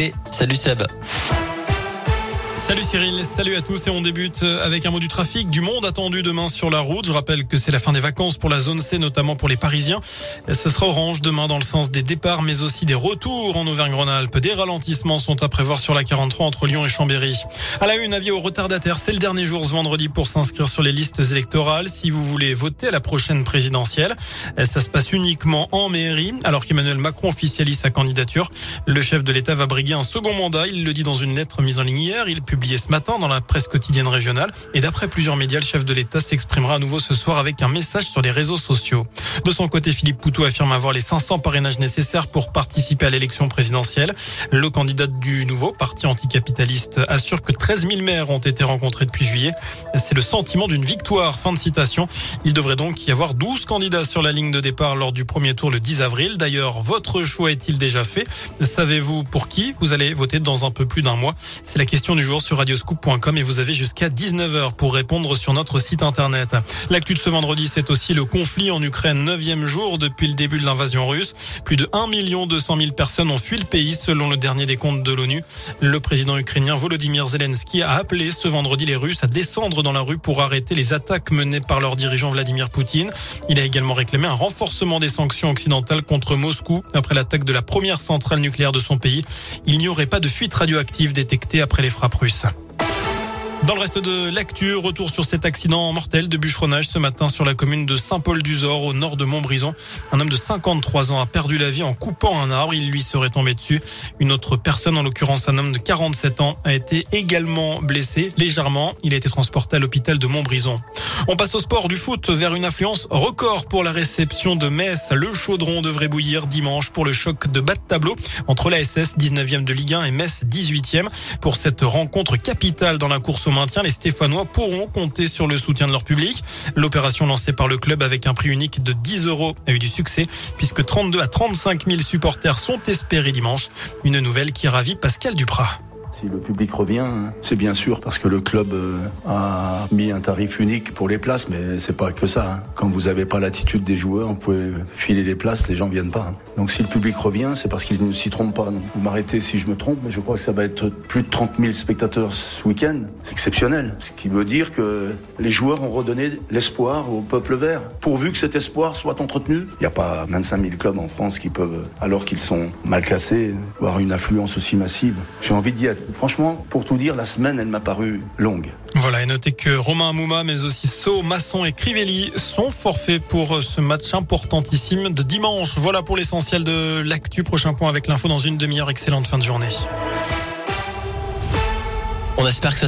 Et salut Seb. Salut Cyril, salut à tous et on débute avec un mot du trafic, du monde attendu demain sur la route. Je rappelle que c'est la fin des vacances pour la zone C, notamment pour les Parisiens. Ce sera orange demain dans le sens des départs, mais aussi des retours en Auvergne-Rhône-Alpes. Des ralentissements sont à prévoir sur la 43 entre Lyon et Chambéry. À la une, avis aux retardataires, c'est le dernier jour ce vendredi pour s'inscrire sur les listes électorales si vous voulez voter à la prochaine présidentielle. Ça se passe uniquement en mairie, alors qu'Emmanuel Macron officialise sa candidature. Le chef de l'État va briguer un second mandat, il le dit dans une lettre mise en ligne hier. Publié ce matin dans la presse quotidienne régionale. Et d'après plusieurs médias, le chef de l'État s'exprimera à nouveau ce soir avec un message sur les réseaux sociaux. De son côté, Philippe Poutou affirme avoir les 500 parrainages nécessaires pour participer à l'élection présidentielle. Le candidat du nouveau parti anticapitaliste assure que 13 000 maires ont été rencontrés depuis juillet. C'est le sentiment d'une victoire. Fin de citation. Il devrait donc y avoir 12 candidats sur la ligne de départ lors du premier tour le 10 avril. D'ailleurs, votre choix est-il déjà fait? Savez-vous pour qui? Vous allez voter dans un peu plus d'un mois C'est la question du jour sur radioscoop.com et vous avez jusqu'à 19h pour répondre sur notre site internet. L'actu de ce vendredi, c'est aussi le conflit en Ukraine, neuvième jour depuis le début de l'invasion russe. Plus de 1 200 000 personnes ont fui le pays selon le dernier décompte de l'ONU. Le président ukrainien Volodymyr Zelensky a appelé ce vendredi les Russes à descendre dans la rue pour arrêter les attaques menées par leur dirigeant Vladimir Poutine. Il a également réclamé un renforcement des sanctions occidentales contre Moscou après l'attaque de la première centrale nucléaire de son pays. Il n'y aurait pas de fuite radioactive détectée après les frappes russes. Dans le reste de l'actu, retour sur cet accident mortel de bûcheronnage ce matin sur la commune de Saint-Paul-du-Zor au nord de Montbrison. Un homme de 53 ans a perdu la vie en coupant un arbre. Il lui serait tombé dessus. Une autre personne, en l'occurrence un homme de 47 ans, a été également blessé légèrement. Il a été transporté à l'hôpital de Montbrison. On passe au sport du foot vers une influence record pour la réception de Metz. Le chaudron devrait bouillir dimanche pour le choc de bas de tableau entre la SS 19e de Ligue 1 et Metz 18e. Pour cette rencontre capitale dans la course au les Stéphanois pourront compter sur le soutien de leur public. L'opération lancée par le club avec un prix unique de 10 euros a eu du succès puisque 32 à 35 000 supporters sont espérés dimanche. Une nouvelle qui ravit Pascal Duprat. Si le public revient, c'est bien sûr parce que le club euh, a mis un tarif unique pour les places, mais c'est pas que ça. Hein. Quand vous n'avez pas l'attitude des joueurs, vous pouvez filer les places, les gens viennent pas. Hein. Donc si le public revient, c'est parce qu'ils ne s'y trompent pas. Vous m'arrêtez si je me trompe, mais je crois que ça va être plus de 30 000 spectateurs ce week-end. C'est exceptionnel. Ce qui veut dire que les joueurs ont redonné l'espoir au peuple vert. Pourvu que cet espoir soit entretenu, il n'y a pas 25 000 clubs en France qui peuvent, alors qu'ils sont mal classés, avoir une affluence aussi massive. J'ai envie de dire Franchement, pour tout dire, la semaine, elle m'a paru longue. Voilà, et notez que Romain Mouma, mais aussi So, Masson et Crivelli sont forfaits pour ce match importantissime de dimanche. Voilà pour l'essentiel de l'actu. Prochain point avec l'info dans une demi-heure. Excellente fin de journée. On espère que ça